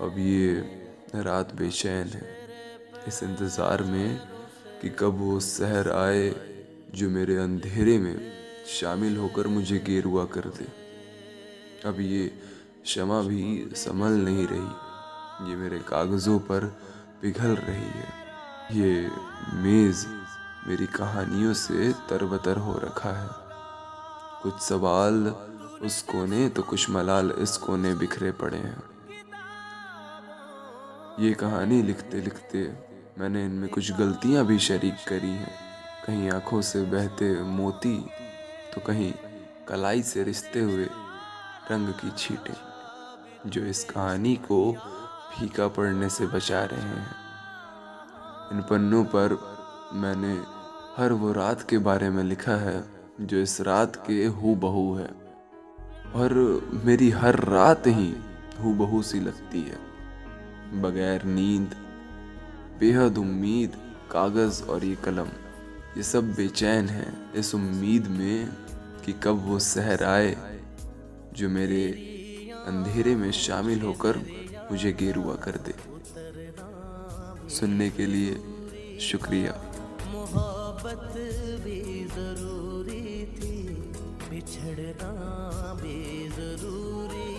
अब ये रात बेचैन है। इस इंतज़ार में कि कब वो शहर आए जो मेरे अंधेरे में शामिल होकर मुझे गेरुआ कर दे। अब ये क्षमा भी संभल नहीं रही। ये मेरे कागज़ों पर पिघल रही है। ये मेज़ मेरी कहानियों से तरबतर हो रखा है। कुछ सवाल उस कोने तो कुछ मलाल इस कोने बिखरे पड़े हैं। ये कहानी लिखते लिखते मैंने इनमें कुछ गलतियाँ भी शरीक करी हैं। कहीं आँखों से बहते मोती तो कहीं कलाई से रिश्ते हुए रंग की छीटें, जो इस कहानी को फीका पड़ने से बचा रहे हैं। इन पन्नों पर मैंने हर वो रात के बारे में लिखा है, जो इस रात के हु बहू है। और मेरी हर रात ही हु बहू सी लगती है। बगैर नींद, बेहद उम्मीद, कागज़ और ये कलम। ये सब बेचैन है इस उम्मीद में कि कब वो सहर आए, जो मेरे अंधेरे में शामिल होकर मुझे गेरुआ कर दे। सुनने के लिए शुक्रिया। मोहब्बत भी ज़रूरी थी, बिछड़ना भी ज़रूरी